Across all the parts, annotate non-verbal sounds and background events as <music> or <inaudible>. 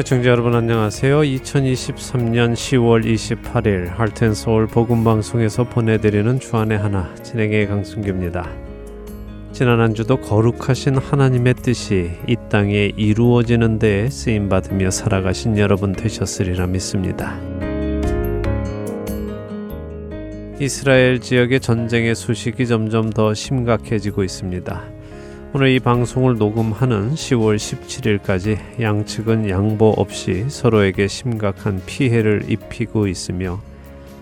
애청자 여러분 안녕하세요. 2023년 10월 28일 할텐 서울 복음 방송에서 보내드리는 주안의 하나 진행의 강순규입니다. 지난 한 주도 거룩하신 하나님의 뜻이 이 땅에 이루어지는 데에 쓰임 받으며 살아가신 여러분 되셨으리라 믿습니다. 이스라엘 지역의 전쟁의 소식이 점점 더 심각해지고 있습니다. 오늘 이 방송을 녹음하는 10월 17일까지 양측은 양보 없이 서로에게 심각한 피해를 입히고 있으며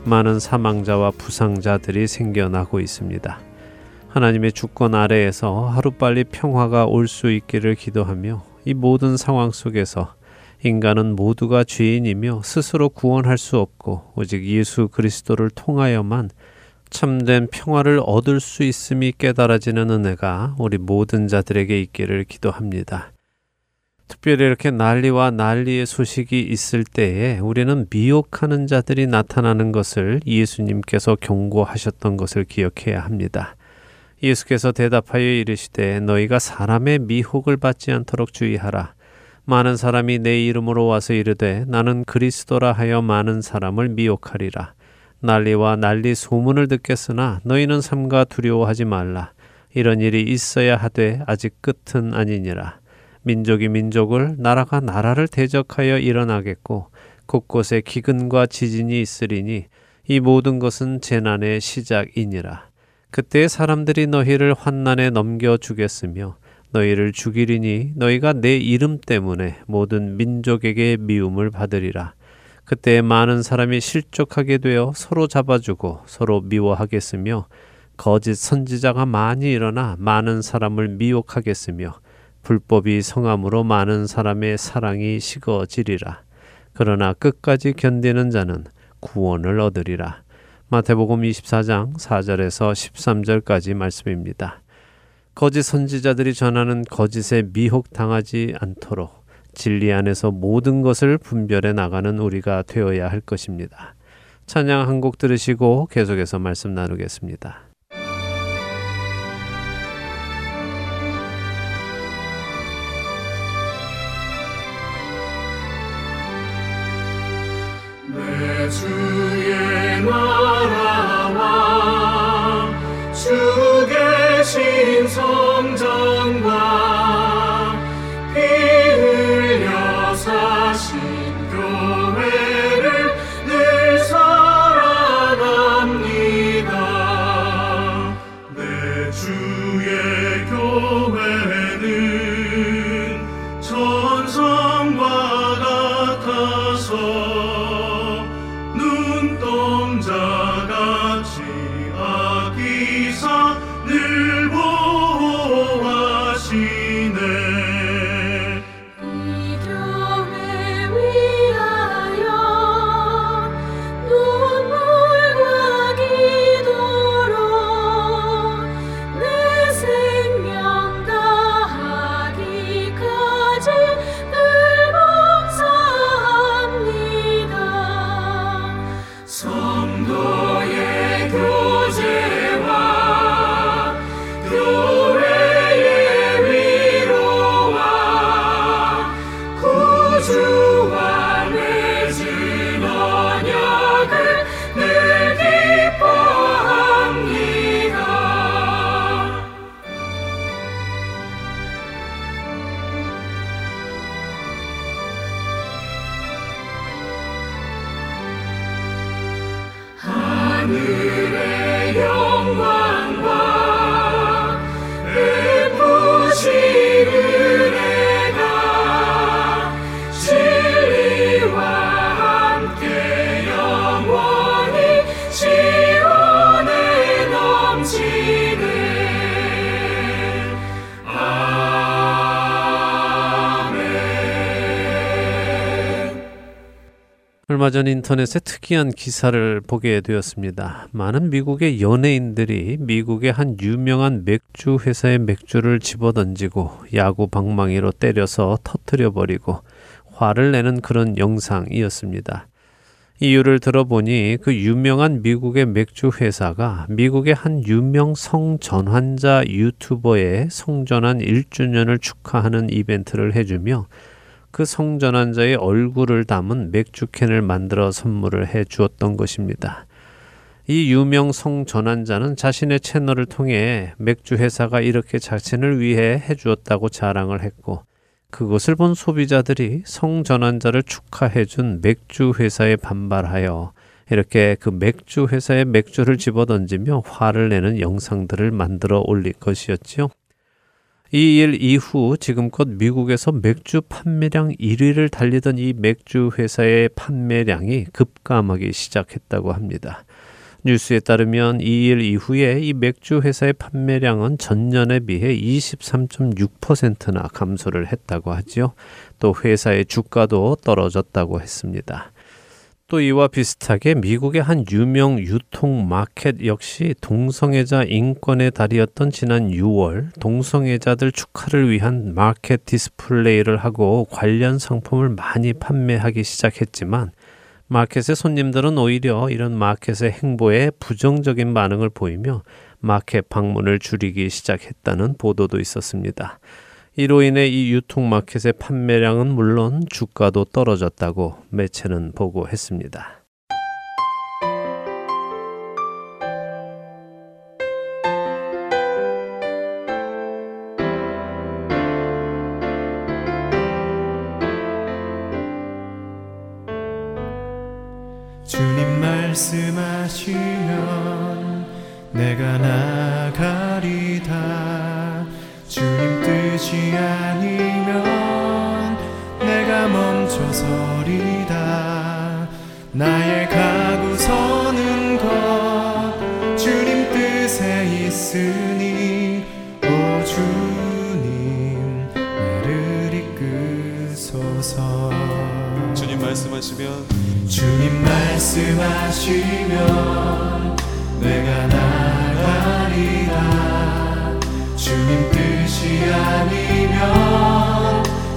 많은 사망자와 부상자들이 생겨나고 있습니다. 하나님의 주권 아래에서 하루빨리 평화가 올 수 있기를 기도하며 이 모든 상황 속에서 인간은 모두가 죄인이며 스스로 구원할 수 없고 오직 예수 그리스도를 통하여만 참된 평화를 얻을 수 있음이 깨달아지는 은혜가 우리 모든 자들에게 있기를 기도합니다. 특별히 이렇게 난리와 난리의 소식이 있을 때에 우리는 미혹하는 자들이 나타나는 것을 예수님께서 경고하셨던 것을 기억해야 합니다. 예수께서 대답하여 이르시되 너희가 사람의 미혹을 받지 않도록 주의하라. 많은 사람이 내 이름으로 와서 이르되 나는 그리스도라 하여 많은 사람을 미혹하리라. 난리와 난리 소문을 듣겠으나 너희는 삼가 두려워하지 말라. 이런 일이 있어야 하되 아직 끝은 아니니라. 민족이 민족을 나라가 나라를 대적하여 일어나겠고 곳곳에 기근과 지진이 있으리니 이 모든 것은 재난의 시작이니라. 그때 사람들이 너희를 환난에 넘겨 주겠으며 너희를 죽이리니 너희가 내 이름 때문에 모든 민족에게 미움을 받으리라. 그때 많은 사람이 실족하게 되어 서로 잡아주고 서로 미워하겠으며 거짓 선지자가 많이 일어나 많은 사람을 미혹하겠으며 불법이 성함으로 많은 사람의 사랑이 식어지리라. 그러나 끝까지 견디는 자는 구원을 얻으리라. 마태복음 24장 4절에서 13절까지 말씀입니다. 거짓 선지자들이 전하는 거짓에 미혹당하지 않도록 진리 안에서 모든 것을 분별해 나가는 우리가 되어야 할 것입니다. 찬양 한 곡 들으시고 계속해서 말씀 나누겠습니다. 얼마 전 인터넷에 특이한 기사를 보게 되었습니다. 많은 미국의 연예인들이 미국의 한 유명한 맥주 회사의 맥주를 집어던지고 야구 방망이로 때려서 터트려 버리고 화를 내는 그런 영상이었습니다. 이유를 들어보니 그 유명한 미국의 맥주 회사가 미국의 한 유명 성전환자 유튜버의 성전환 1주년을 축하하는 이벤트를 해주며 그 성전환자의 얼굴을 담은 맥주캔을 만들어 선물을 해 주었던 것입니다. 이 유명 성전환자는 자신의 채널을 통해 맥주 회사가 이렇게 자신을 위해 해 주었다고 자랑을 했고 그것을 본 소비자들이 성전환자를 축하해 준 맥주 회사에 반발하여 이렇게 그 맥주 회사에 맥주를 집어던지며 화를 내는 영상들을 만들어 올릴 것이었지요. 이 일 이후 지금껏 미국에서 맥주 판매량 1위를 달리던 이 맥주 회사의 판매량이 급감하기 시작했다고 합니다. 뉴스에 따르면 이 일 이후에 이 맥주 회사의 판매량은 전년에 비해 23.6%나 감소를 했다고 하지요. 또 회사의 주가도 떨어졌다고 했습니다. 또 이와 비슷하게 미국의 한 유명 유통 마켓 역시 동성애자 인권의 달이었던 지난 6월 동성애자들 축하를 위한 마켓 디스플레이를 하고 관련 상품을 많이 판매하기 시작했지만 마켓의 손님들은 오히려 이런 마켓의 행보에 부정적인 반응을 보이며 마켓 방문을 줄이기 시작했다는 보도도 있었습니다. 이로 인해 이 유통마켓의 판매량은 물론 주가도 떨어졌다고 매체는 보고했습니다. 말씀하시면 내가 나가리라. 주님 뜻이 아니면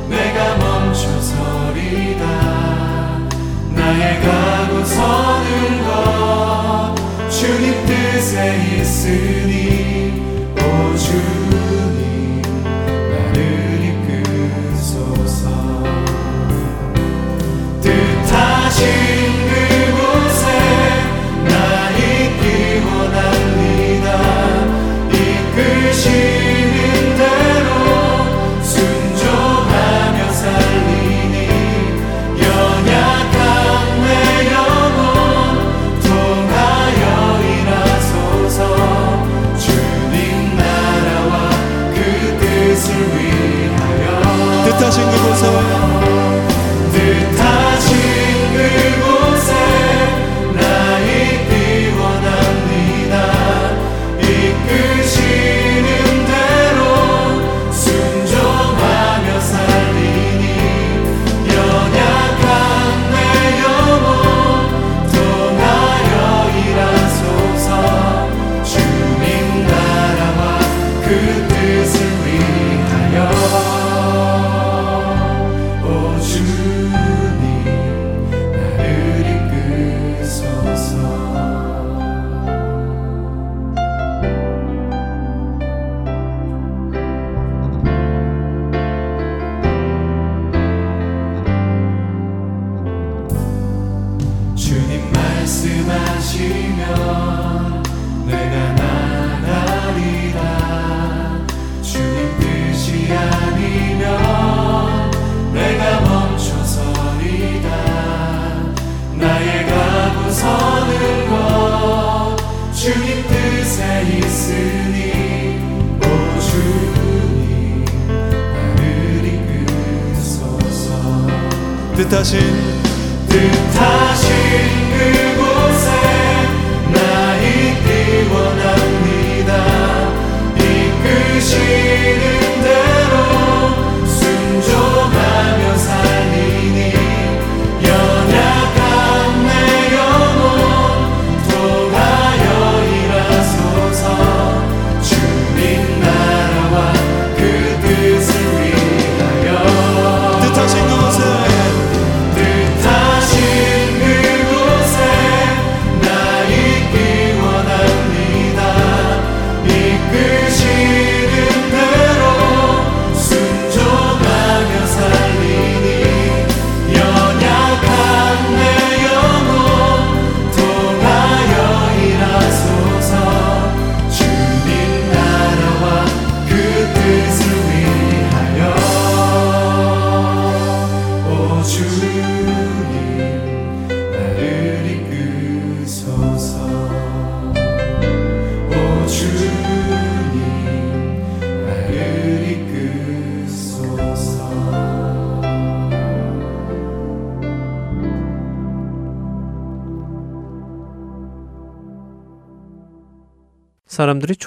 내가 멈춰서리다 나의 가고 서는 것 주님 뜻에 있으니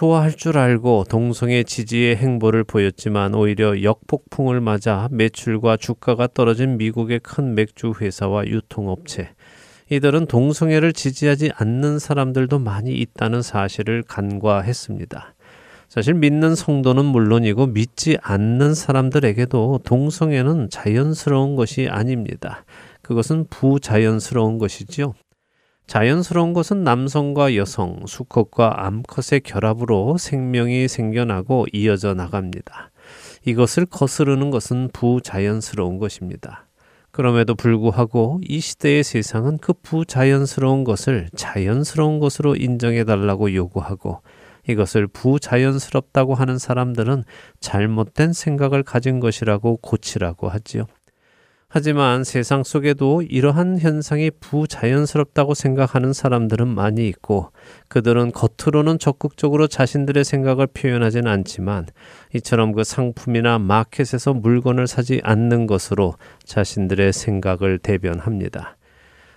좋아할 줄 알고 동성애 지지의 행보를 보였지만 오히려 역폭풍을 맞아 매출과 주가가 떨어진 미국의 큰 맥주 회사와 유통업체. 이들은 동성애를 지지하지 않는 사람들도 많이 있다는 사실을 간과했습니다. 사실 믿는 성도는 물론이고 믿지 않는 사람들에게도 동성애는 자연스러운 것이 아닙니다. 그것은 부자연스러운 것이지요. 자연스러운 것은 남성과 여성, 수컷과 암컷의 결합으로 생명이 생겨나고 이어져 나갑니다. 이것을 거스르는 것은 부자연스러운 것입니다. 그럼에도 불구하고 이 시대의 세상은 그 부자연스러운 것을 자연스러운 것으로 인정해 달라고 요구하고 이것을 부자연스럽다고 하는 사람들은 잘못된 생각을 가진 것이라고 고치라고 하지요. 하지만 세상 속에도 이러한 현상이 부자연스럽다고 생각하는 사람들은 많이 있고 그들은 겉으로는 적극적으로 자신들의 생각을 표현하진 않지만 이처럼 그 상품이나 마켓에서 물건을 사지 않는 것으로 자신들의 생각을 대변합니다.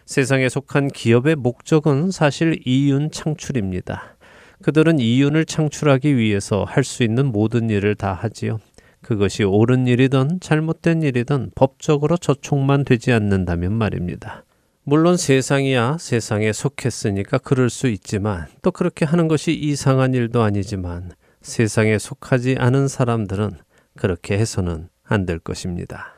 세상에 속한 기업의 목적은 사실 이윤 창출입니다. 그들은 이윤을 창출하기 위해서 할 수 있는 모든 일을 다 하지요. 그것이 옳은 일이든 잘못된 일이든 법적으로 저촉만 되지 않는다면 말입니다. 물론 세상이야 세상에 속했으니까 그럴 수 있지만 또 그렇게 하는 것이 이상한 일도 아니지만 세상에 속하지 않은 사람들은 그렇게 해서는 안 될 것입니다.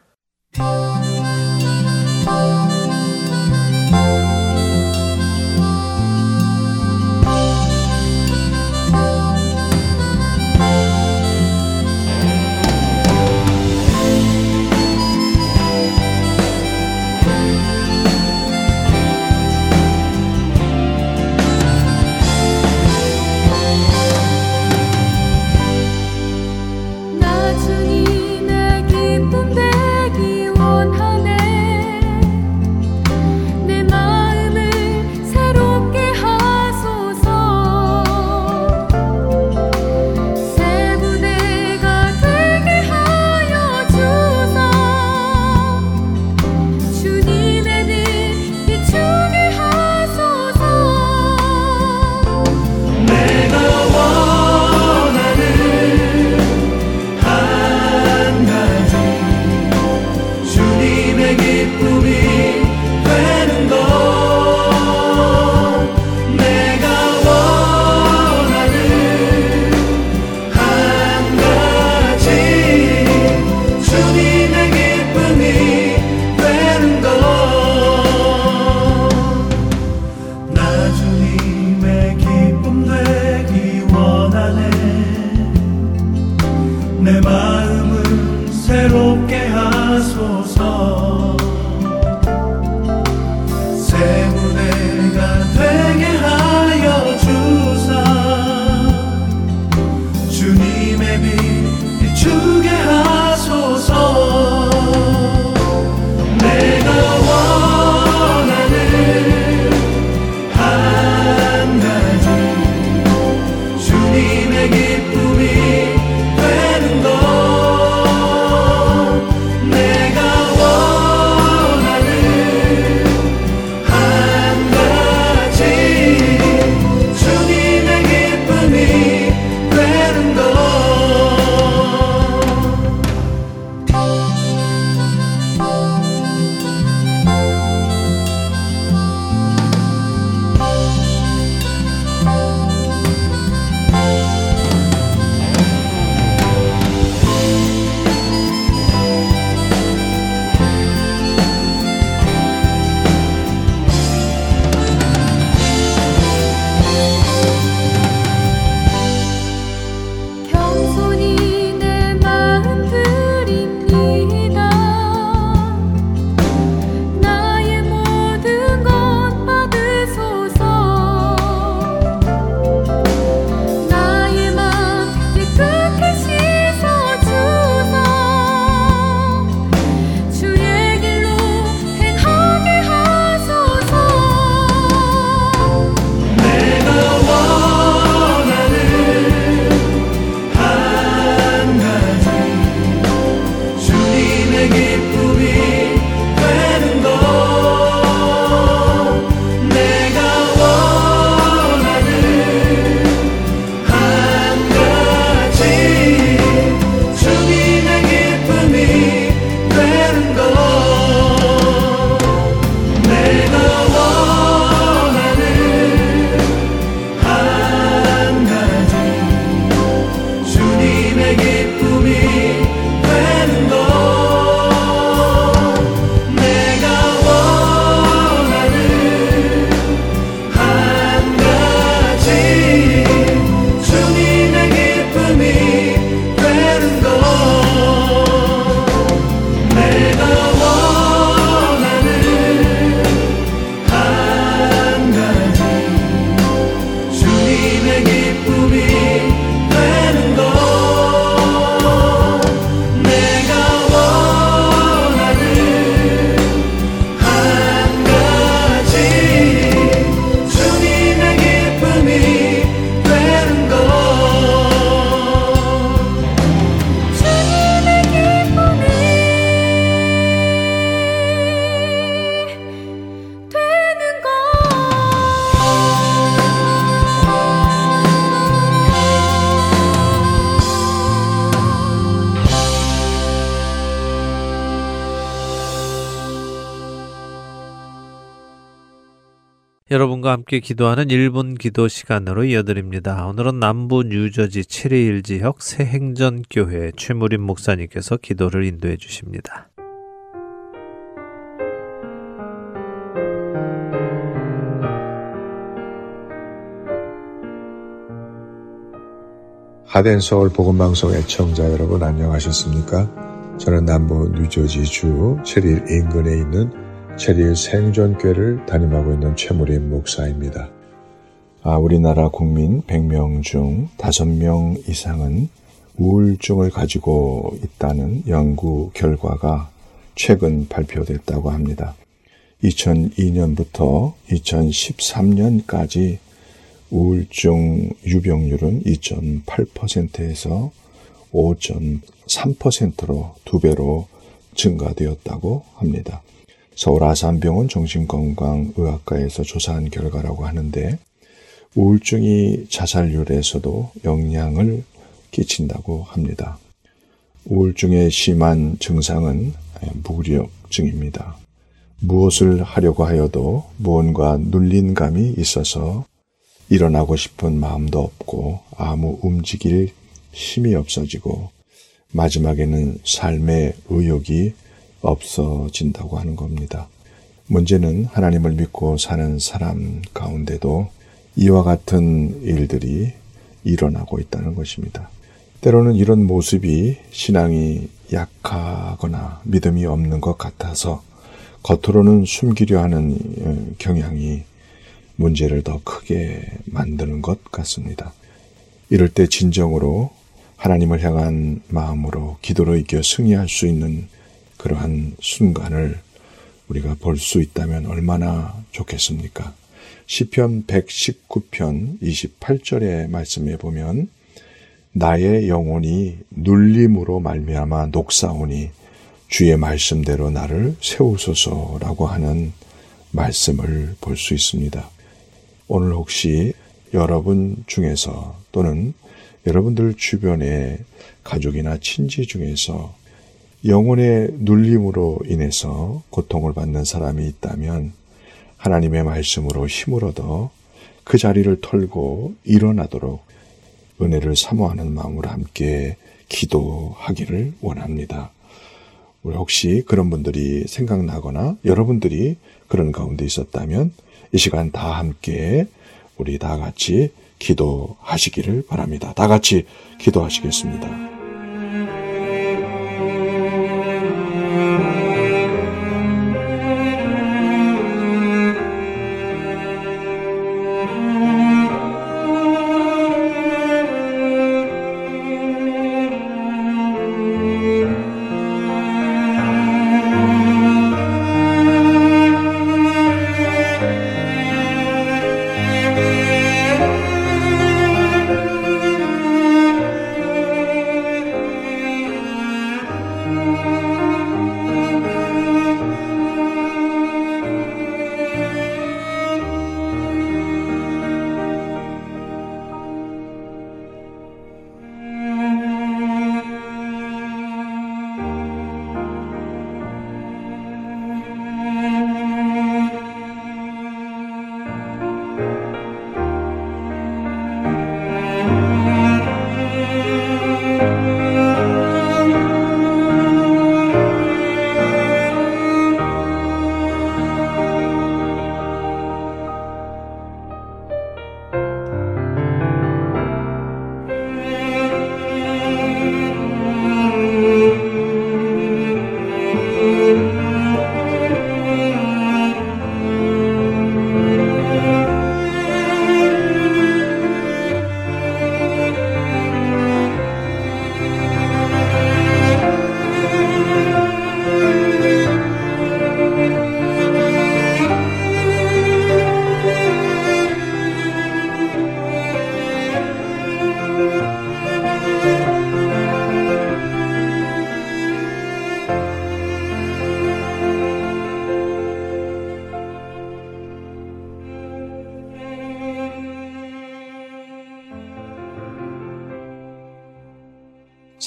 여러분과 함께 기도하는 1분 기도 시간으로 이어드립니다. 오늘은 남부 뉴저지 체리힐 지역 새행전 교회 최무림 목사님께서 기도를 인도해 주십니다. 하덴 서울 복음방송 애청자 여러분 안녕하셨습니까? 저는 남부 뉴저지주 체릴 인근에 있는 체릴 생존교회를 담임하고 있는 최무림 목사입니다. 아, 우리나라 국민 100명 중 5명 이상은 우울증을 가지고 있다는 연구 결과가 최근 발표됐다고 합니다. 2002년부터 2013년까지 우울증 유병률은 2.8%에서 5.3%로 두 배로 증가되었다고 합니다. 서울 아산병원 정신건강의학과에서 조사한 결과라고 하는데 우울증이 자살률에서도 영향을 끼친다고 합니다. 우울증의 심한 증상은 무력증입니다. 무엇을 하려고 하여도 무언가 눌린 감이 있어서 일어나고 싶은 마음도 없고 아무 움직일 힘이 없어지고 마지막에는 삶의 의욕이 없어진다고 하는 겁니다. 문제는 하나님을 믿고 사는 사람 가운데도 이와 같은 일들이 일어나고 있다는 것입니다. 때로는 이런 모습이 신앙이 약하거나 믿음이 없는 것 같아서 겉으로는 숨기려 하는 어, 경향이 문제를 더 크게 만드는 것 같습니다. 이럴 때 진정으로 하나님을 향한 마음으로 기도로 이겨 승리할 수 있는 그러한 순간을 우리가 볼 수 있다면 얼마나 좋겠습니까? 시편 119편 28절의 말씀에 보면 나의 영혼이 눌림으로 말미암아 녹사오니 주의 말씀대로 나를 세우소서라고 하는 말씀을 볼 수 있습니다. 오늘 혹시 여러분 중에서 또는 여러분들 주변의 가족이나 친지 중에서 영혼의 눌림으로 인해서 고통을 받는 사람이 있다면 하나님의 말씀으로 힘을 얻어 그 자리를 털고 일어나도록 은혜를 사모하는 마음으로 함께 기도하기를 원합니다. 우리 혹시 그런 분들이 생각나거나 여러분들이 그런 가운데 있었다면 이 시간 다 함께 우리 다 같이 기도하시기를 바랍니다. 다 같이 기도하시겠습니다.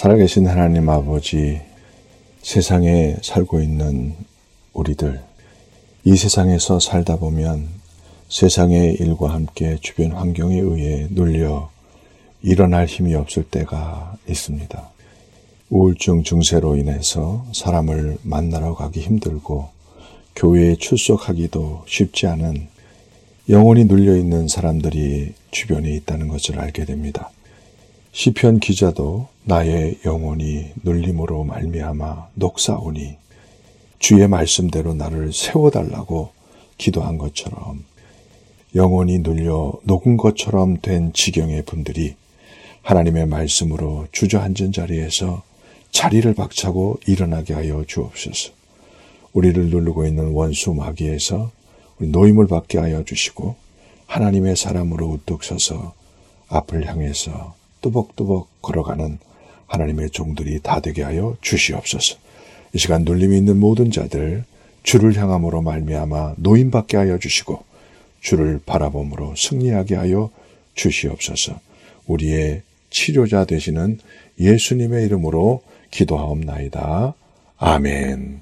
살아계신 하나님 아버지, 세상에 살고 있는 우리들, 이 세상에서 살다 보면 세상의 일과 함께 주변 환경에 의해 눌려 일어날 힘이 없을 때가 있습니다. 우울증 증세로 인해서 사람을 만나러 가기 힘들고 교회에 출석하기도 쉽지 않은 영혼이 눌려 있는 사람들이 주변에 있다는 것을 알게 됩니다. 시편 기자도 나의 영혼이 눌림으로 말미암아 녹사오니 주의 말씀대로 나를 세워달라고 기도한 것처럼 영혼이 눌려 녹은 것처럼 된 지경의 분들이 하나님의 말씀으로 주저앉은 자리에서 자리를 박차고 일어나게 하여 주옵소서. 우리를 누르고 있는 원수 마귀에서 노임을 받게 하여 주시고 하나님의 사람으로 우뚝 서서 앞을 향해서 뚜벅뚜벅 걸어가는 하나님의 종들이 다 되게 하여 주시옵소서. 이 시간 눌림이 있는 모든 자들 주를 향함으로 말미암아 노임 받게 하여 주시고 주를 바라봄으로 승리하게 하여 주시옵소서. 우리의 치료자 되시는 예수님의 이름으로 기도하옵나이다. 아멘.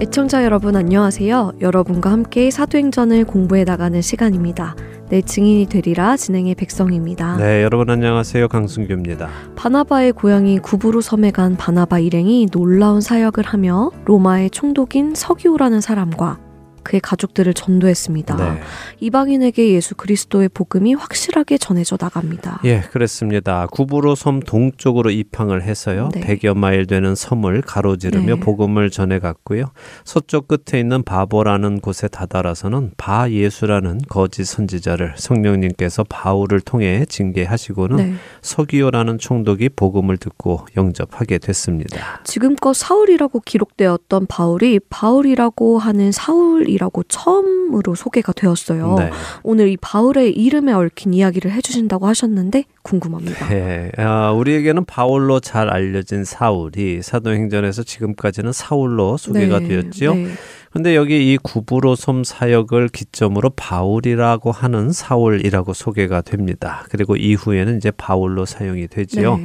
애청자 여러분 안녕하세요. 여러분과 함께 사도행전을 공부해 나가는 시간입니다. 내 증인이 되리라 진행의 백성입니다. 네, 여러분 안녕하세요. 강승규입니다. 바나바의 고향이 구부로 섬에 간 바나바 일행이 놀라운 사역을 하며 로마의 총독인 서기오라는 사람과 그의 가족들을 전도했습니다. 네. 이방인에게 예수 그리스도의 복음이 확실하게 전해져 나갑니다. 예, 그렇습니다. 구부로 섬 동쪽으로 입항을 해서요. 네. 100여 마일 되는 섬을 가로지르며 네. 복음을 전해 갔고요. 서쪽 끝에 있는 바보라는 곳에 다다라서는 바 예수라는 거짓 선지자를 성령님께서 바울을 통해 징계하시고는 네. 서기오라는 총독이 복음을 듣고 영접하게 됐습니다. 지금껏 사울이라고 기록되었던 바울이 바울이라고 하는 사울이 라고 처음으로 소개가 되었어요. 네. 오늘 이 바울의 이름에 얽힌 이야기를 해주신다고 하셨는데 궁금합니다. 예, 아, 우리에게는 바울로 잘 알려진 사울이 사도행전에서 지금까지는 사울로 소개가 네, 되었지요. 네. 근데 여기 이 구부로 섬 사역을 기점으로 바울이라고 하는 사울이라고 소개가 됩니다. 그리고 이후에는 이제 바울로 사용이 되지요.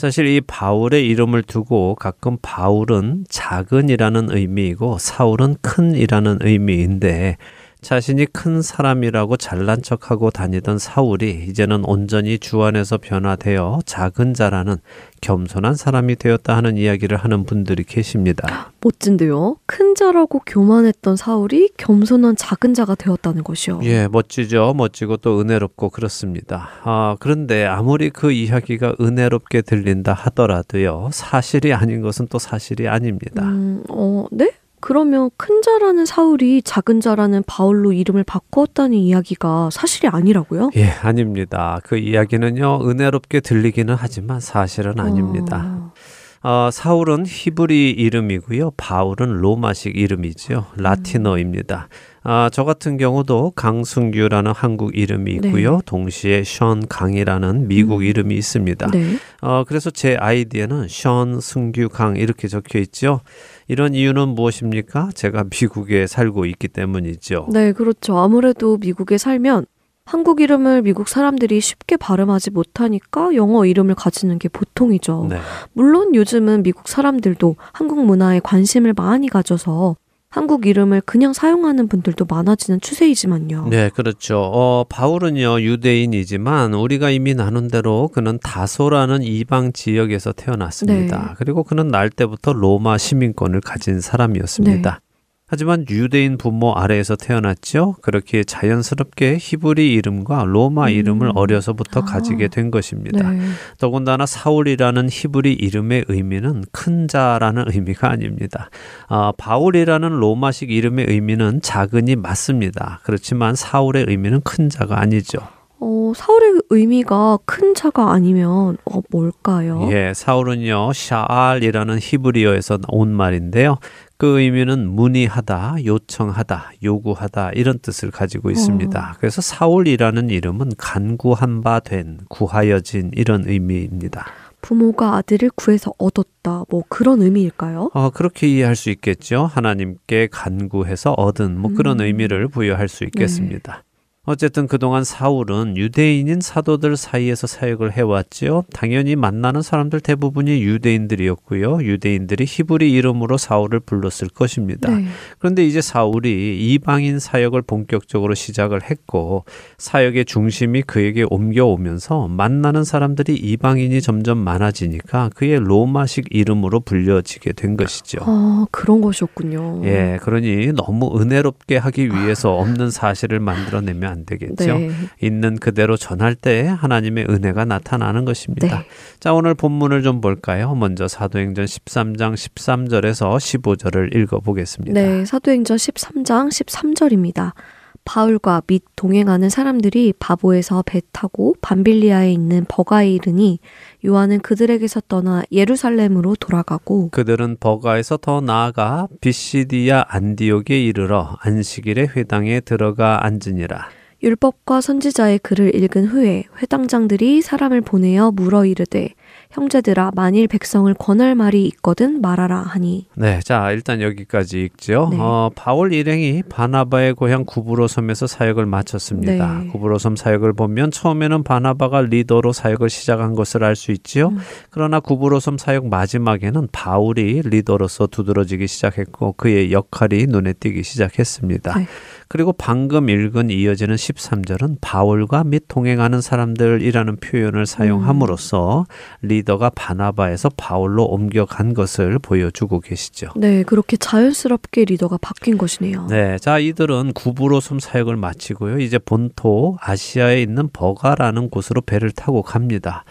네. 사실 이 바울의 이름을 두고 가끔 바울은 작은이라는 의미이고 사울은 큰이라는 의미인데 자신이 큰 사람이라고 잘난 척하고 다니던 사울이 이제는 온전히 주 안에서 변화되어 작은 자라는 겸손한 사람이 되었다 하는 이야기를 하는 분들이 계십니다. 멋진데요. 큰 자라고 교만했던 사울이 겸손한 작은 자가 되었다는 것이요. 예, 멋지죠. 멋지고 또 은혜롭고 그렇습니다. 아, 그런데 아무리 그 이야기가 은혜롭게 들린다 하더라도요, 사실이 아닌 것은 또 사실이 아닙니다. 음, 어, 네? 그러면 큰 자라는 사울이 작은 자라는 바울로 이름을 바꾸었다는 이야기가 사실이 아니라고요? 예, 아닙니다. 그 이야기는요, 은혜롭게 들리기는 하지만 사실은 아닙니다. 어, 어, 사울은 히브리 이름이고요. 바울은 로마식 이름이지요. 라틴어입니다. 아, 저 같은 경우도 강승규라는 한국 이름이 있고요. 네. 동시에 션 강이라는 미국 이름이 있습니다. 네. 어, 그래서 제 아이디에는 션 승규 강 이렇게 적혀 있죠. 이런 이유는 무엇입니까? 제가 미국에 살고 있기 때문이죠. 네, 그렇죠. 아무래도 미국에 살면 한국 이름을 미국 사람들이 쉽게 발음하지 못하니까 영어 이름을 가지는 게 보통이죠. 네. 물론 요즘은 미국 사람들도 한국 문화에 관심을 많이 가져서 한국 이름을 그냥 사용하는 분들도 많아지는 추세이지만요. 네, 그렇죠. 어, 바울은요, 유대인이지만 우리가 이미 나눈 대로 그는 다소라는 이방 지역에서 태어났습니다. 네. 그리고 그는 날 때부터 로마 시민권을 가진 사람이었습니다. 네. 하지만 유대인 부모 아래에서 태어났죠. 그렇게 자연스럽게 히브리 이름과 로마 음. 이름을 어려서부터 아. 가지게 된 것입니다. 네. 더군다나 사울이라는 히브리 이름의 의미는 큰 자라는 의미가 아닙니다. 아, 바울이라는 로마식 이름의 의미는 작은이 맞습니다. 그렇지만 사울의 의미는 큰 자가 아니죠. 어, 사울의 의미가 큰 자가 아니면 어, 뭘까요? 예, 사울은요 샤알이라는 히브리어에서 온 말인데요. 그 의미는 문의하다, 요청하다, 요구하다 이런 뜻을 가지고 있습니다. 그래서 사울이라는 이름은 간구한 바 된, 구하여진 이런 의미입니다. 부모가 아들을 구해서 얻었다. 뭐 그런 의미일까요? 어, 그렇게 이해할 수 있겠죠. 하나님께 간구해서 얻은 뭐 그런 음. 의미를 부여할 수 있겠습니다. 어쨌든 그동안 사울은 유대인인 사도들 사이에서 사역을 해왔지요. 당연히 만나는 사람들 대부분이 유대인들이었고요. 유대인들이 히브리 이름으로 사울을 불렀을 것입니다. 네. 그런데 이제 사울이 이방인 사역을 본격적으로 시작을 했고 사역의 중심이 그에게 옮겨오면서 만나는 사람들이 이방인이 점점 많아지니까 그의 로마식 이름으로 불려지게 된 것이죠. 아, 그런 것이었군요. 예, 그러니 너무 은혜롭게 하기 위해서 없는 사실을 만들어내면 안 되겠죠. 네. 있는 그대로 전할 때 하나님의 은혜가 나타나는 것입니다. 네. 자, 오늘 본문을 좀 볼까요? 먼저 사도행전 13장 13절에서 15절을 읽어 보겠습니다. 네, 사도행전 13장 13절입니다. 바울과 및 동행하는 사람들이 바보에서 배 타고 밤빌리아에 있는 버가에 이르니 요한은 그들에게서 떠나 예루살렘으로 돌아가고 그들은 버가에서 더 나아가 비시디아 안디옥에 이르러 안식일에 회당에 들어가 앉으니라. 율법과 선지자의 글을 읽은 후에 회당장들이 사람을 보내어 물어 이르되 형제들아 만일 백성을 권할 말이 있거든 말하라 하니 네, 자 일단 여기까지 읽죠. 네. 어, 바울 일행이 바나바의 고향 구브로섬에서 사역을 마쳤습니다. 네. 구브로섬 사역을 보면 처음에는 바나바가 리더로 사역을 시작한 것을 알 수 있지요. 음. 그러나 구브로섬 사역 마지막에는 바울이 리더로서 두드러지기 시작했고 그의 역할이 눈에 띄기 시작했습니다. 네. 그리고 방금 읽은 이어지는 13절은 바울과 및 동행하는 사람들이라는 표현을 사용함으로써 리더가 바나바에서 바울로 옮겨간 것을 보여주고 계시죠. 네 그렇게 자연스럽게 리더가 바뀐 것이네요. 네, 자 이들은 구브로섬 사역을 마치고요. 이제 본토 아시아에 있는 버가라는 곳으로 배를 타고 갑니다.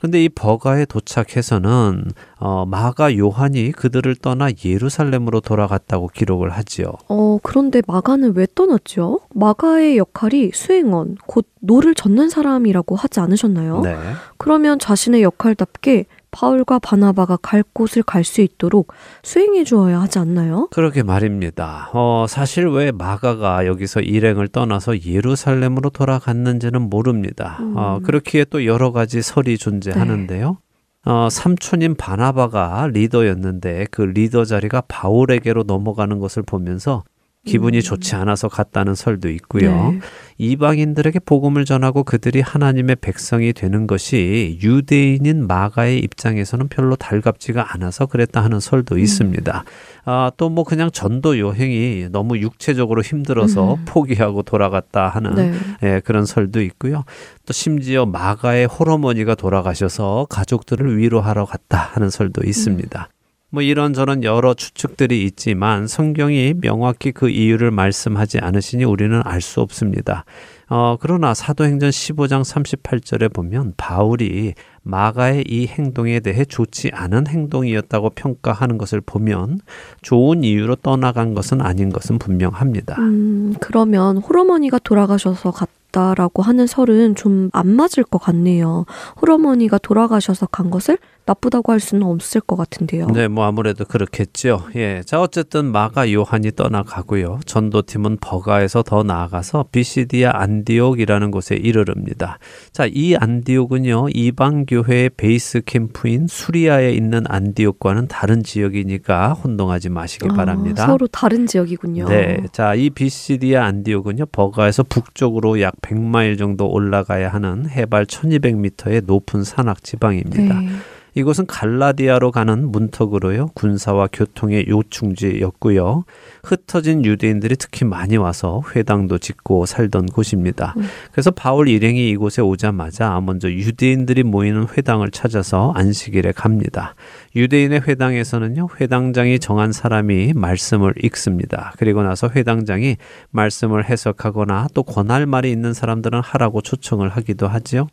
근데 이 버가에 도착해서는 어, 마가 요한이 그들을 떠나 예루살렘으로 돌아갔다고 기록을 하지요. 어 그런데 마가는 왜 떠났죠? 마가의 역할이 수행원 곧 노를 젓는 사람이라고 하지 않으셨나요? 네. 그러면 자신의 역할답게 바울과 바나바가 갈 곳을 갈 수 있도록 수행해 주어야 하지 않나요? 그러게 말입니다. 어, 사실 왜 마가가 여기서 일행을 떠나서 예루살렘으로 돌아갔는지는 모릅니다. 어, 그렇기에 또 여러 가지 설이 존재하는데요. 어, 삼촌인 바나바가 리더였는데 그 리더 자리가 바울에게로 넘어가는 것을 보면서 기분이 좋지 않아서 갔다는 설도 있고요. 네. 이방인들에게 복음을 전하고 그들이 하나님의 백성이 되는 것이 유대인인 마가의 입장에서는 별로 달갑지가 않아서 그랬다 하는 설도 있습니다. 아, 또 뭐 그냥 전도 여행이 너무 육체적으로 힘들어서 음. 포기하고 돌아갔다 하는 네. 예, 그런 설도 있고요. 또 심지어 마가의 홀어머니가 돌아가셔서 가족들을 위로하러 갔다 하는 설도 있습니다. 뭐 이런저런 여러 추측들이 있지만 성경이 명확히 그 이유를 말씀하지 않으시니 우리는 알 수 없습니다. 어, 그러나 사도행전 15장 38절에 보면 바울이 마가의 이 행동에 대해 좋지 않은 행동이었다고 평가하는 것을 보면 좋은 이유로 떠나간 것은 아닌 것은 분명합니다. 음, 그러면 홀어머니가 돌아가셔서 갔다라고 하는 설은 좀 안 맞을 것 같네요. 홀어머니가 돌아가셔서 간 것을 나쁘다고 할 수는 없을 것 같은데요. 네, 뭐 아무래도 그렇겠죠. 예. 자, 어쨌든 마가 요한이 떠나가고요. 전도팀은 버가에서 더 나아가서 비시디아 안디옥이라는 곳에 이르릅니다. 자, 이 안디옥은요, 이방 교회의 베이스 캠프인 수리아에 있는 안디옥과는 다른 지역이니까 혼동하지 마시기 아, 바랍니다. 서로 다른 지역이군요. 네. 자, 이 비시디아 안디옥은요, 버가에서 북쪽으로 약 100마일 정도 올라가야 하는 해발 1200m의 높은 산악 지방입니다. 네. 이곳은 갈라디아로 가는 문턱으로요 군사와 교통의 요충지였고요 흩어진 유대인들이 특히 많이 와서 회당도 짓고 살던 곳입니다. 그래서 바울 일행이 이곳에 오자마자 먼저 유대인들이 모이는 회당을 찾아서 안식일에 갑니다. 유대인의 회당에서는요 회당장이 정한 사람이 말씀을 읽습니다. 그리고 나서 회당장이 말씀을 해석하거나 또 권할 말이 있는 사람들은 하라고 초청을 하기도 하지요.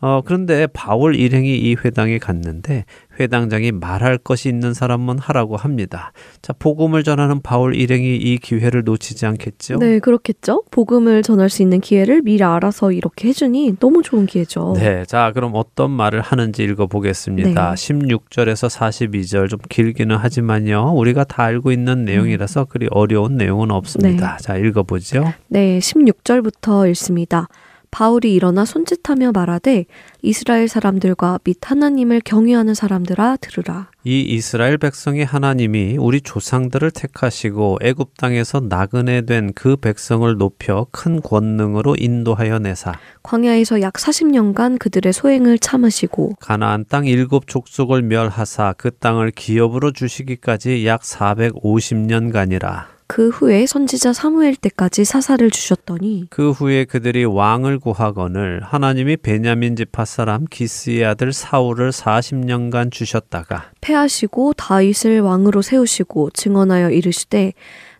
어, 그런데 바울 일행이 이 회당에 갔는데 회당장이 말할 것이 있는 사람은 하라고 합니다. 자, 복음을 전하는 바울 일행이 이 기회를 놓치지 않겠죠? 네, 그렇겠죠. 복음을 전할 수 있는 기회를 미리 알아서 이렇게 해주니 너무 좋은 기회죠. 네, 자, 그럼 어떤 말을 하는지 읽어보겠습니다. 네. 16절에서 42절 좀 길기는 하지만요. 우리가 다 알고 있는 내용이라서 그리 어려운 내용은 없습니다. 자, 읽어보죠. 네, 16절부터 읽습니다. 바울이 일어나 손짓하며 말하되 이스라엘 사람들과 및 하나님을 경외하는 사람들아 들으라. 이 이스라엘 백성의 하나님이 우리 조상들을 택하시고 애굽 땅에서 나그네 된 그 백성을 높여 큰 권능으로 인도하여 내사 광야에서 약 40년간 그들의 소행을 참으시고 가나안 땅 일곱 족속을 멸하사 그 땅을 기업으로 주시기까지 약 450년간이라 그 후에 선지자 사무엘 때까지 사사를 주셨더니 그 후에 그들이 왕을 구하거늘 하나님이 베냐민 지파 사람 기스의 아들 사울을 40년간 주셨다가 패하시고 다윗을 왕으로 세우시고 증언하여 이르시되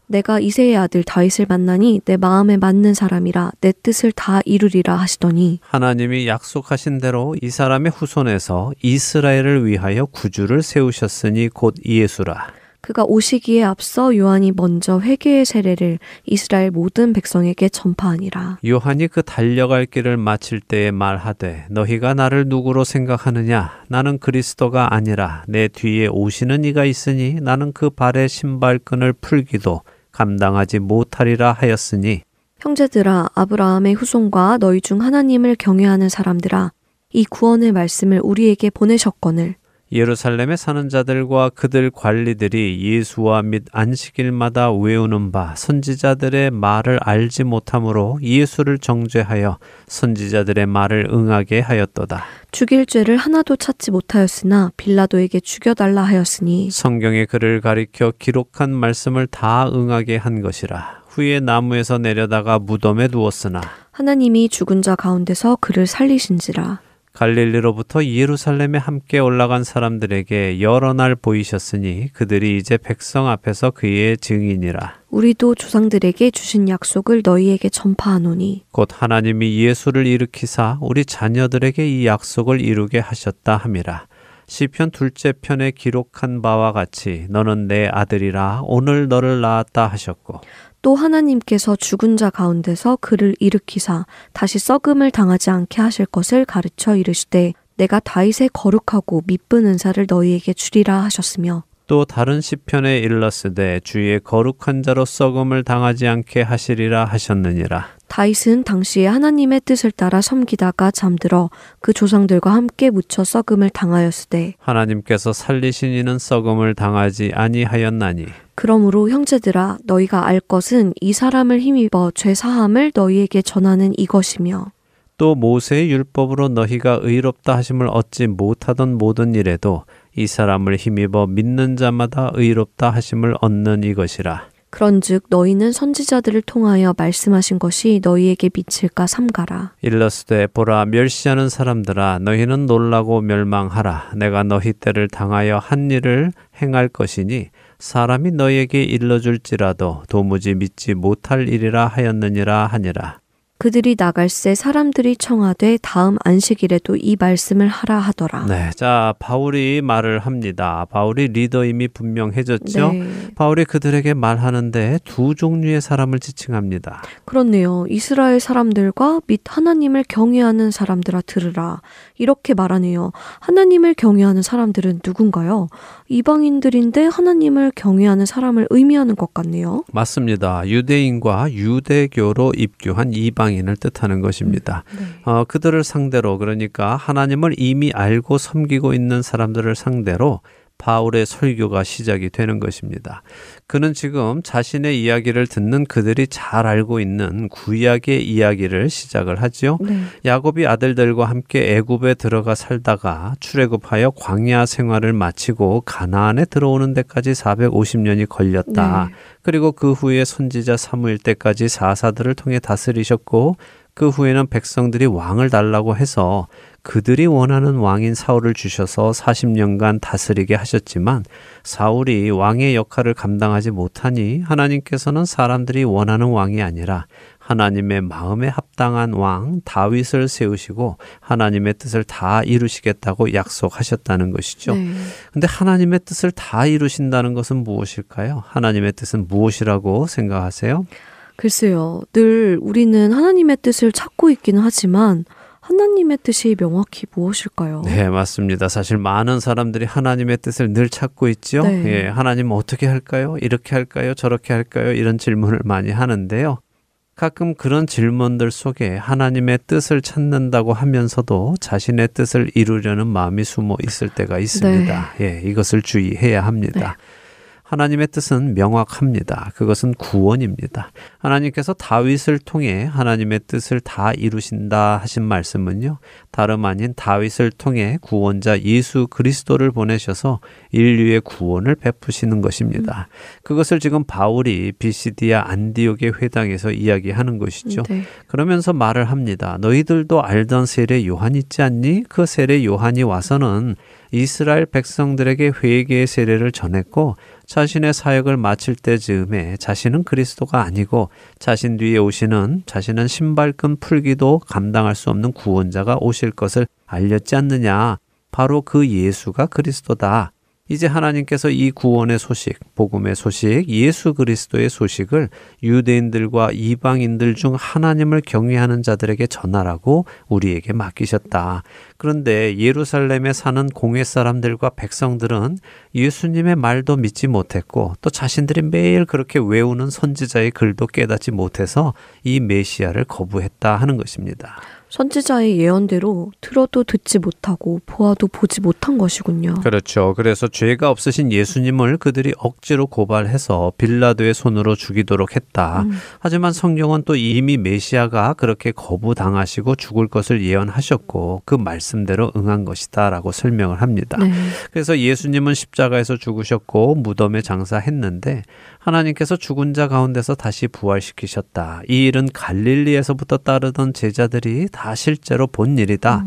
내가 이세의 아들 다윗을 만나니 내 마음에 맞는 사람이라 내 뜻을 다 이루리라 하시더니 하나님이 약속하신 대로 이 사람의 후손에서 이스라엘을 위하여 구주를 세우셨으니 곧 예수라 그가 오시기에 앞서 요한이 먼저 회개의 세례를 이스라엘 모든 백성에게 전파하니라. 요한이 그 달려갈 길을 마칠 때에 말하되 너희가 나를 누구로 생각하느냐 나는 그리스도가 아니라 내 뒤에 오시는 이가 있으니 나는 그 발의 신발끈을 풀기도 감당하지 못하리라 하였으니 형제들아 아브라함의 후손과 너희 중 하나님을 경외하는 사람들아 이 구원의 말씀을 우리에게 보내셨거늘 예루살렘에 사는 자들과 그들 관리들이 예수와 및 안식일마다 외우는 바 선지자들의 말을 알지 못함으로 예수를 정죄하여 선지자들의 말을 응하게 하였도다. 죽일 죄를 하나도 찾지 못하였으나 빌라도에게 죽여달라 하였으니 성경에 그를 가리켜 기록한 말씀을 다 응하게 한 것이라. 후에 나무에서 내려다가 무덤에 두었으나 하나님이 죽은 자 가운데서 그를 살리신지라 갈릴리로부터 예루살렘에 함께 올라간 사람들에게 여러 날 보이셨으니 그들이 이제 백성 앞에서 그의 증인이라. 우리도 조상들에게 주신 약속을 너희에게 전파하노니 곧 하나님이 예수를 일으키사 우리 자녀들에게 이 약속을 이루게 하셨다 함이라. 시편 둘째 편에 기록한 바와 같이 너는 내 아들이라 오늘 너를 낳았다 하셨고 또 하나님께서 죽은 자 가운데서 그를 일으키사 다시 썩음을 당하지 않게 하실 것을 가르쳐 이르시되 내가 다윗의 거룩하고 미쁜 은사를 너희에게 주리라 하셨으며 또 다른 시편에 일렀으되 주의 거룩한 자로 썩음을 당하지 않게 하시리라 하셨느니라. 다윗은 당시에 하나님의 뜻을 따라 섬기다가 잠들어 그 조상들과 함께 묻혀 썩음을 당하였으되 하나님께서 살리신 이는 썩음을 당하지 아니하였나니 그러므로 형제들아 너희가 알 것은 이 사람을 힘입어 죄 사함을 너희에게 전하는 이것이며 또 모세의 율법으로 너희가 의롭다 하심을 얻지 못하던 모든 일에도 이 사람을 힘입어 믿는 자마다 의롭다 하심을 얻는 이것이라. 그런즉 너희는 선지자들을 통하여 말씀하신 것이 너희에게 미칠까 삼가라 일러스되 보라 멸시하는 사람들아 너희는 놀라고 멸망하라 내가 너희 때를 당하여 한 일을 행할 것이니 사람이 너희에게 일러줄지라도 도무지 믿지 못할 일이라 하였느니라 하니라 그들이 나갈새 사람들이 청하되 다음 안식일에도 이 말씀을 하라 하더라 네, 자 바울이 말을 합니다. 바울이 리더임이 분명해졌죠. 네. 바울이 그들에게 말하는데 두 종류의 사람을 지칭합니다. 그렇네요. 이스라엘 사람들과 및 하나님을 경외하는 사람들아 들으라. 이렇게 말하네요. 하나님을 경외하는 사람들은 누군가요? 이방인들인데 하나님을 경외하는 사람을 의미하는 것 같네요. 맞습니다. 유대인과 유대교로 입교한 이방 인을 뜻하는 것입니다. 네. 어, 그들을 상대로 그러니까 하나님을 이미 알고 섬기고 있는 사람들을 상대로 바울의 설교가 시작이 되는 것입니다. 그는 지금 자신의 이야기를 듣는 그들이 잘 알고 있는 구약의 이야기를 시작을 하지요. 네. 야곱이 아들들과 함께 애굽에 들어가 살다가 출애굽하여 광야 생활을 마치고 가나안에 들어오는 데까지 450년이 걸렸다. 네. 그리고 그 후에 선지자 사무엘 때까지 사사들을 통해 다스리셨고 그 후에는 백성들이 왕을 달라고 해서 그들이 원하는 왕인 사울을 주셔서 40년간 다스리게 하셨지만 사울이 왕의 역할을 감당하지 못하니 하나님께서는 사람들이 원하는 왕이 아니라 하나님의 마음에 합당한 왕 다윗을 세우시고 하나님의 뜻을 다 이루시겠다고 약속하셨다는 것이죠. 네. 근데 하나님의 뜻을 다 이루신다는 것은 무엇일까요? 하나님의 뜻은 무엇이라고 생각하세요? 글쎄요. 늘 우리는 하나님의 뜻을 찾고 있기는 하지만 하나님의 뜻이 명확히 무엇일까요? 네, 맞습니다. 사실 많은 사람들이 하나님의 뜻을 늘 찾고 있죠. 네. 예, 하나님 어떻게 할까요? 이렇게 할까요? 저렇게 할까요? 이런 질문을 많이 하는데요. 가끔 그런 질문들 속에 하나님의 뜻을 찾는다고 하면서도 자신의 뜻을 이루려는 마음이 숨어 있을 때가 있습니다. 예, 이것을 주의해야 합니다. 하나님의 뜻은 명확합니다. 그것은 구원입니다. 하나님께서 다윗을 통해 하나님의 뜻을 다 이루신다 하신 말씀은요. 다름 아닌 다윗을 통해 구원자 예수 그리스도를 보내셔서 인류의 구원을 베푸시는 것입니다. 그것을 지금 바울이 비시디아 안디옥의 회당에서 이야기하는 것이죠. 네. 그러면서 말을 합니다. 너희들도 알던 세례 요한 있지 않니? 그 세례 요한이 와서는 이스라엘 백성들에게 회개의 세례를 전했고 자신의 사역을 마칠 때 즈음에 자신은 그리스도가 아니고 자신 뒤에 오시는 자신은 신발끈 풀기도 감당할 수 없는 구원자가 오실 것을 알렸지 않느냐. 바로 그 예수가 그리스도다. 이제 하나님께서 이 구원의 소식, 복음의 소식, 예수 그리스도의 소식을 유대인들과 이방인들 중 하나님을 경외하는 자들에게 전하라고 우리에게 맡기셨다. 그런데 예루살렘에 사는 공회 사람들과 백성들은 예수님의 말도 믿지 못했고 또 자신들이 매일 그렇게 외우는 선지자의 글도 깨닫지 못해서 이 메시아를 거부했다 하는 것입니다. 선지자의 예언대로 들어도 듣지 못하고 보아도 보지 못한 것이군요. 그렇죠. 그래서 죄가 없으신 예수님을 그들이 억지로 고발해서 빌라도의 손으로 죽이도록 했다. 음. 하지만 성경은 또 이미 메시아가 그렇게 거부당하시고 죽을 것을 예언하셨고 그 말씀대로 응한 것이다라고 설명을 합니다. 네. 그래서 예수님은 십자가에서 죽으셨고 무덤에 장사했는데 하나님께서 죽은 자 가운데서 다시 부활시키셨다. 이 일은 갈릴리에서부터 따르던 제자들이 다 실제로 본 일이다.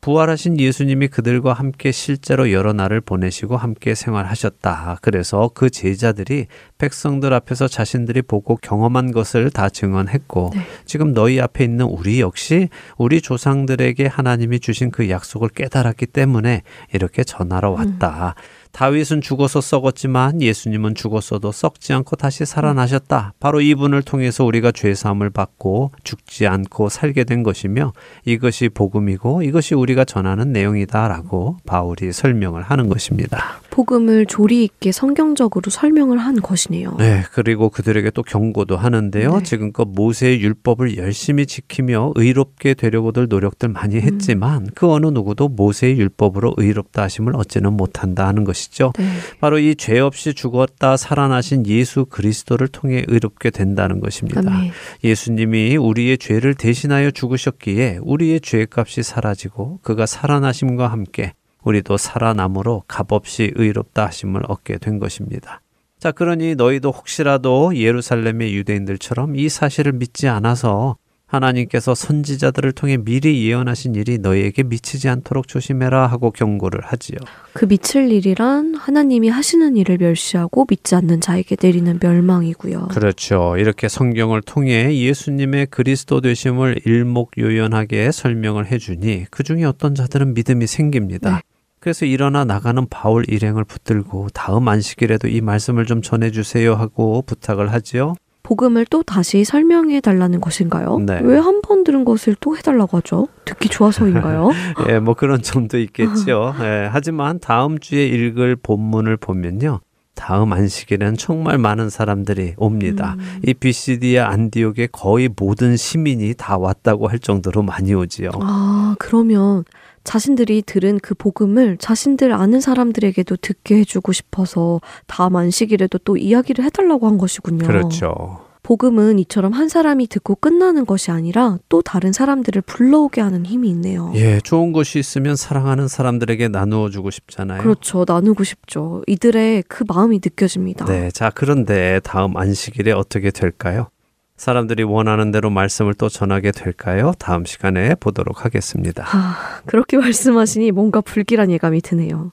부활하신 예수님이 그들과 함께 실제로 여러 날을 보내시고 함께 생활하셨다. 그래서 그 제자들이 백성들 앞에서 자신들이 보고 경험한 것을 다 증언했고 네. 지금 너희 앞에 있는 우리 역시 우리 조상들에게 하나님이 주신 그 약속을 깨달았기 때문에 이렇게 전하러 왔다. 다윗은 죽어서 썩었지만 예수님은 죽었어도 썩지 않고 다시 살아나셨다. 바로 이분을 통해서 우리가 죄 사함을 받고 죽지 않고 살게 된 것이며 이것이 복음이고 이것이 우리가 전하는 내용이다라고 바울이 설명을 하는 것입니다. 복음을 조리 있게 성경적으로 설명을 한 것이네요. 네, 그리고 그들에게 또 경고도 하는데요. 네. 지금껏 모세의 율법을 열심히 지키며 의롭게 되려고들 노력들 많이 했지만 그 어느 누구도 모세의 율법으로 의롭다 하심을 얻지는 못한다 하는 것이 죠. 네. 바로 이 죄 없이 죽었다 살아나신 예수 그리스도를 통해 의롭게 된다는 것입니다. 아멘. 예수님이 우리의 죄를 대신하여 죽으셨기에 우리의 죄값이 사라지고 그가 살아나심과 함께 우리도 살아남으로 값없이 의롭다 하심을 얻게 된 것입니다. 자, 그러니 너희도 혹시라도 예루살렘의 유대인들처럼 이 사실을 믿지 않아서 하나님께서 선지자들을 통해 미리 예언하신 일이 너희에게 미치지 않도록 조심해라 하고 경고를 하지요. 그 미칠 일이란 하나님이 하시는 일을 멸시하고 믿지 않는 자에게 내리는 멸망이고요. 그렇죠. 이렇게 성경을 통해 예수님의 그리스도 되심을 일목요연하게 설명을 해주니 그 중에 어떤 자들은 믿음이 생깁니다. 네. 그래서 일어나 나가는 바울 일행을 붙들고 다음 안식일에도 이 말씀을 좀 전해주세요 하고 부탁을 하지요. 복음을 또 다시 설명해 달라는 것인가요? 네. 왜한 번 들은 것을 또 해달라고 하죠? 듣기 좋아서인가요? <laughs> 예, 뭐 그런 점도 있겠죠. 예, 하지만 다음 주에 읽을 본문을 보면요. 다음 안식일에는 정말 많은 사람들이 옵니다. 음. 이 비시디아 안디옥에 거의 모든 시민이 다 왔다고 할 정도로 많이 오지요. 아, 그러면 자신들이 들은 그 복음을 자신들 아는 사람들에게도 듣게 해주고 싶어서 다음 안식일에도 또 이야기를 해달라고 한 것이군요. 그렇죠. 복음은 이처럼 한 사람이 듣고 끝나는 것이 아니라 또 다른 사람들을 불러오게 하는 힘이 있네요. 예, 좋은 것이 있으면 사랑하는 사람들에게 나누어 주고 싶잖아요. 그렇죠. 나누고 싶죠. 이들의 그 마음이 느껴집니다. 네, 자 그런데 다음 안식일에 어떻게 될까요? 사람들이 원하는 대로 말씀을 또 전하게 될까요? 다음 시간에 보도록 하겠습니다. 아, 그렇게 말씀하시니 뭔가 불길한 예감이 드네요.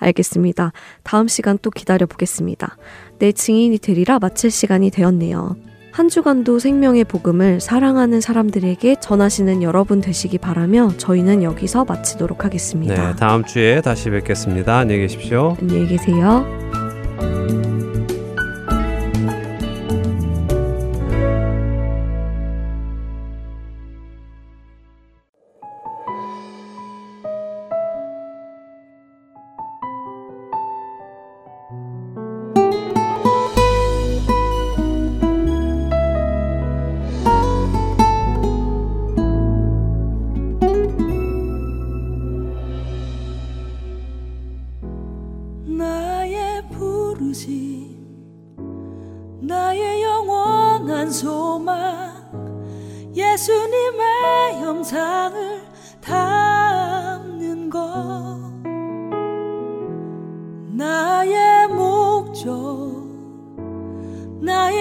알겠습니다. 다음 시간 또 기다려 보겠습니다. 내 증인이 되리라 마칠 시간이 되었네요. 한 주간도 생명의 복음을 사랑하는 사람들에게 전하시는 여러분 되시기 바라며 저희는 여기서 마치도록 하겠습니다. 네, 다음 주에 다시 뵙겠습니다. 안녕히 계십시오. 안녕히 계세요.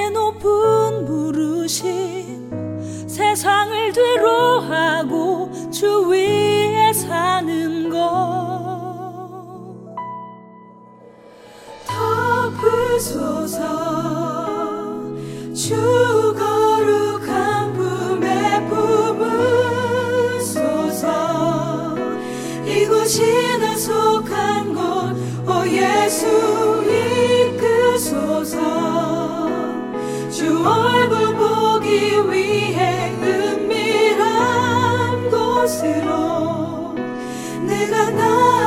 높은 부르심 세상을 뒤로하고 주 위에 사는 것. 덮으소서 곳으로 내가 나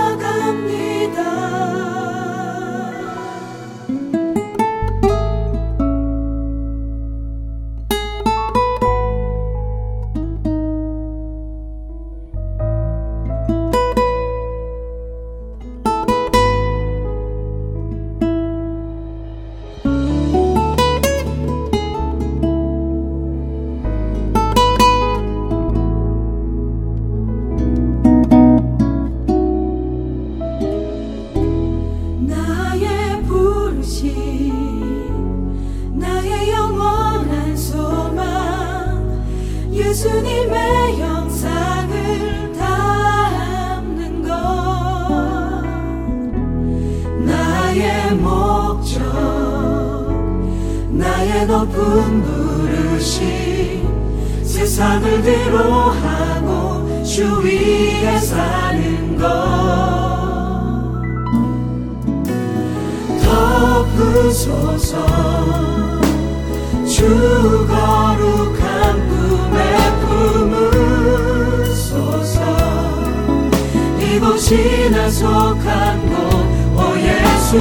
나 속한 곳오 예수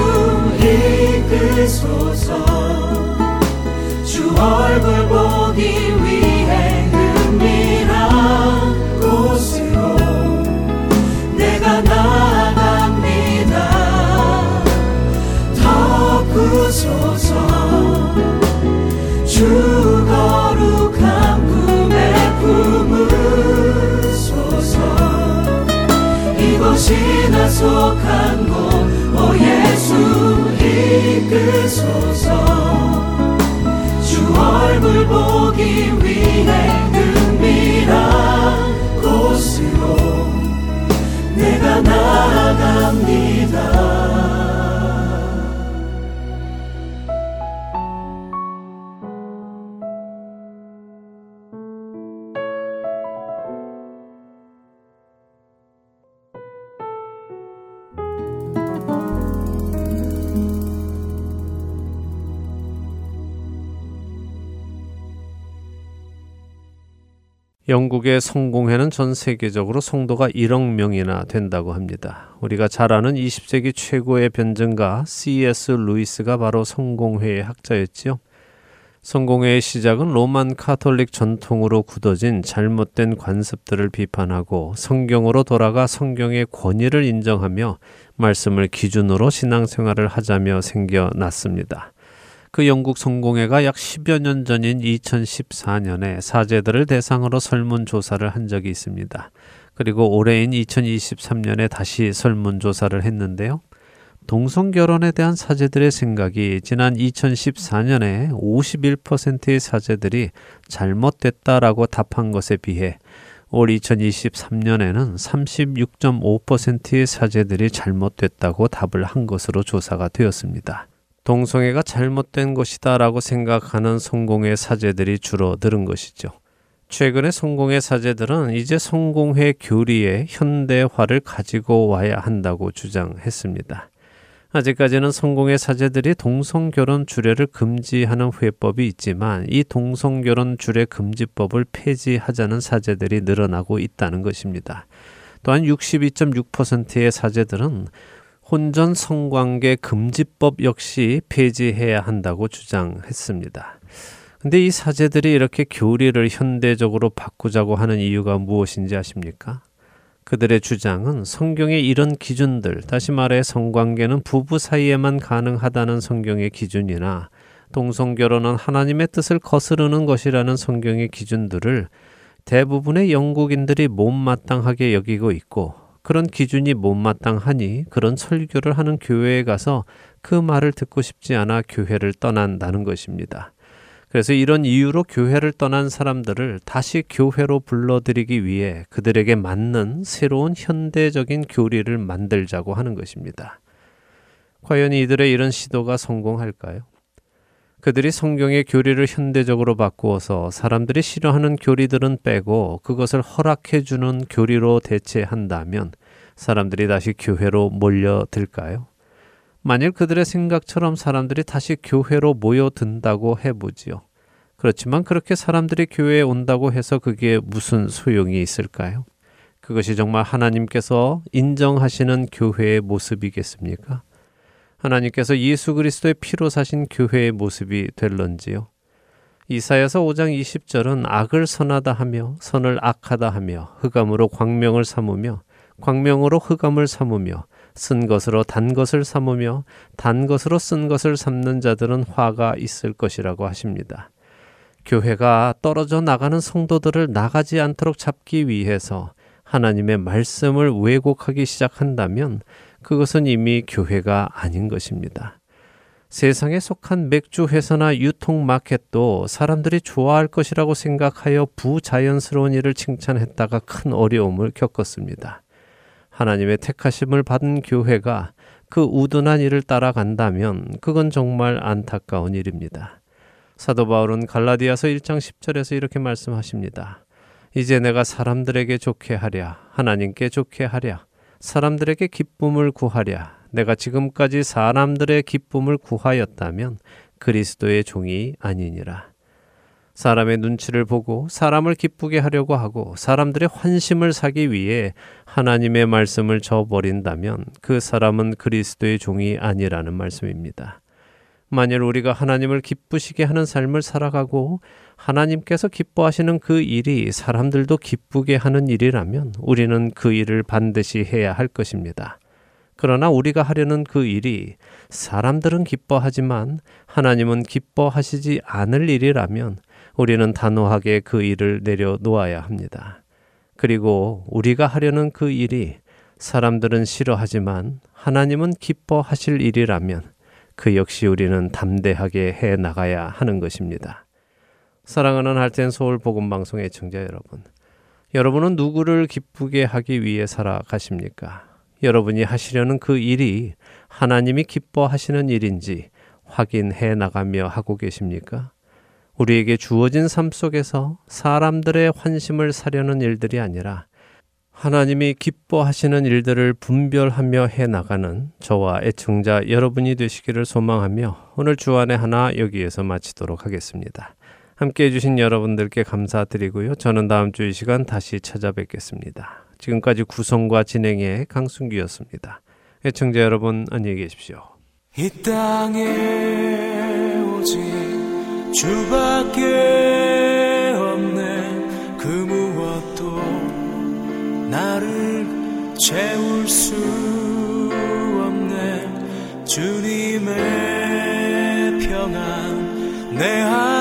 이끄소서. 주 얼굴 보기 위해 이곳이 나 속한 곳오 예수 이끄소서. 주 얼굴 보기 영국의 성공회는 전 세계적으로 성도가 1억 명이나 된다고 합니다. 우리가 잘 아는 20세기 최고의 변증가 C.S. 루이스가 바로 성공회의 학자였지요. 성공회의 시작은 로만 카톨릭 전통으로 굳어진 잘못된 관습들을 비판하고 성경으로 돌아가 성경의 권위를 인정하며 말씀을 기준으로 신앙생활을 하자며 생겨났습니다. 그 영국 성공회가 약 10여 년 전인 2014년에 사제들을 대상으로 설문조사를 한 적이 있습니다. 그리고 올해인 2023년에 다시 설문조사를 했는데요. 동성결혼에 대한 사제들의 생각이 지난 2014년에 51%의 사제들이 잘못됐다라고 답한 것에 비해 올 2023년에는 36.5%의 사제들이 잘못됐다고 답을 한 것으로 조사가 되었습니다. 동성애가 잘못된 것이다 라고 생각하는 성공의 사제들이 줄어드는 것이죠. 최근의 성공의 사제들은 이제 성공회 교리에 현대화를 가지고 와야 한다고 주장했습니다. 아직까지는 성공의 사제들이 동성결혼 주례를 금지하는 회법이 있지만 이 동성결혼 주례 금지법을 폐지하자는 사제들이 늘어나고 있다는 것입니다. 또한 62.6%의 사제들은 혼전 성관계 금지법 역시 폐지해야 한다고 주장했습니다. 근데 이 사제들이 이렇게 교리를 현대적으로 바꾸자고 하는 이유가 무엇인지 아십니까? 그들의 주장은 성경의 이런 기준들, 다시 말해 성관계는 부부 사이에만 가능하다는 성경의 기준이나 동성결혼은 하나님의 뜻을 거스르는 것이라는 성경의 기준들을 대부분의 영국인들이 못마땅하게 여기고 있고 그런 기준이 못마땅하니 그런 설교를 하는 교회에 가서 그 말을 듣고 싶지 않아 교회를 떠난다는 것입니다. 그래서 이런 이유로 교회를 떠난 사람들을 다시 교회로 불러들이기 위해 그들에게 맞는 새로운 현대적인 교리를 만들자고 하는 것입니다. 과연 이들의 이런 시도가 성공할까요? 그들이 성경의 교리를 현대적으로 바꾸어서 사람들이 싫어하는 교리들은 빼고 그것을 허락해 주는 교리로 대체한다면 사람들이 다시 교회로 몰려들까요? 만일 그들의 생각처럼 사람들이 다시 교회로 모여든다고 해보지요. 그렇지만 그렇게 사람들이 교회에 온다고 해서 그게 무슨 소용이 있을까요? 그것이 정말 하나님께서 인정하시는 교회의 모습이겠습니까? 하나님께서 예수 그리스도의 피로 사신 교회의 모습이 될런지요? 이사야서 5장 20절은 악을 선하다 하며 선을 악하다 하며 흑암으로 광명을 삼으며 광명으로 흑암을 삼으며 쓴 것으로 단 것을 삼으며 단 것으로 쓴 것을 삼는 자들은 화가 있을 것이라고 하십니다. 교회가 떨어져 나가는 성도들을 나가지 않도록 잡기 위해서 하나님의 말씀을 왜곡하기 시작한다면 그것은 이미 교회가 아닌 것입니다. 세상에 속한 맥주 회사나 유통 마켓도 사람들이 좋아할 것이라고 생각하여 부자연스러운 일을 칭찬했다가 큰 어려움을 겪었습니다. 하나님의 택하심을 받은 교회가 그 우둔한 일을 따라간다면 그건 정말 안타까운 일입니다. 사도 바울은 갈라디아서 1장 10절에서 이렇게 말씀하십니다. 이제 내가 사람들에게 좋게 하랴 하나님께 좋게 하랴 사람들에게 기쁨을 구하랴 내가 지금까지 사람들의 기쁨을 구하였다면 그리스도의 종이 아니니라. 사람의 눈치를 보고 사람을 기쁘게 하려고 하고 사람들의 환심을 사기 위해 하나님의 말씀을 저버린다면 그 사람은 그리스도의 종이 아니라는 말씀입니다. 만일 우리가 하나님을 기쁘시게 하는 삶을 살아가고 하나님께서 기뻐하시는 그 일이 사람들도 기쁘게 하는 일이라면 우리는 그 일을 반드시 해야 할 것입니다. 그러나 우리가 하려는 그 일이 사람들은 기뻐하지만 하나님은 기뻐하시지 않을 일이라면 우리는 단호하게 그 일을 내려놓아야 합니다. 그리고 우리가 하려는 그 일이 사람들은 싫어하지만 하나님은 기뻐하실 일이라면 그 역시 우리는 담대하게 해 나가야 하는 것입니다. 사랑하는 할텐 서울 복음 방송의 청자 여러분. 여러분은 누구를 기쁘게 하기 위해 살아가십니까? 여러분이 하시려는 그 일이 하나님이 기뻐하시는 일인지 확인해 나가며 하고 계십니까? 우리에게 주어진 삶 속에서 사람들의 환심을 사려는 일들이 아니라 하나님이 기뻐하시는 일들을 분별하며 해 나가는 저와 애청자 여러분이 되시기를 소망하며 오늘 주안의 하나 여기에서 마치도록 하겠습니다. 함께 해주신 여러분들께 감사드리고요. 저는 다음 주 이 시간 다시 찾아뵙겠습니다. 지금까지 구성과 진행의 강순기였습니다. 애청자 여러분 안녕히 계십시오. 이 땅에 오직 주밖에 없네 그 무엇도 나를 채울 수 없네 주님의 평안 내 안에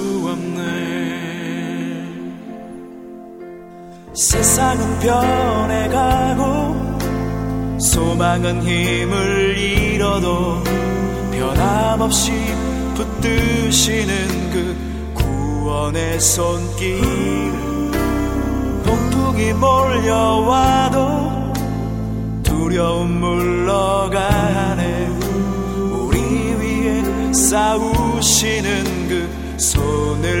세상은 변해가고 소망은 힘을 잃어도 변함없이 붙드시는 그 구원의 손길. 폭풍이 몰려와도 두려움 물러가네. 우리 위에 싸우시는 그 손을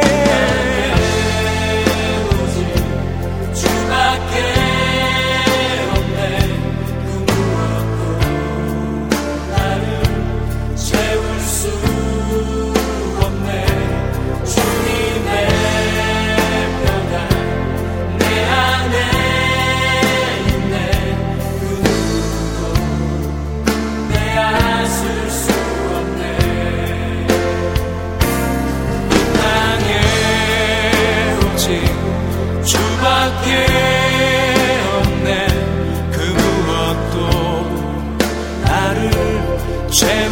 Hashem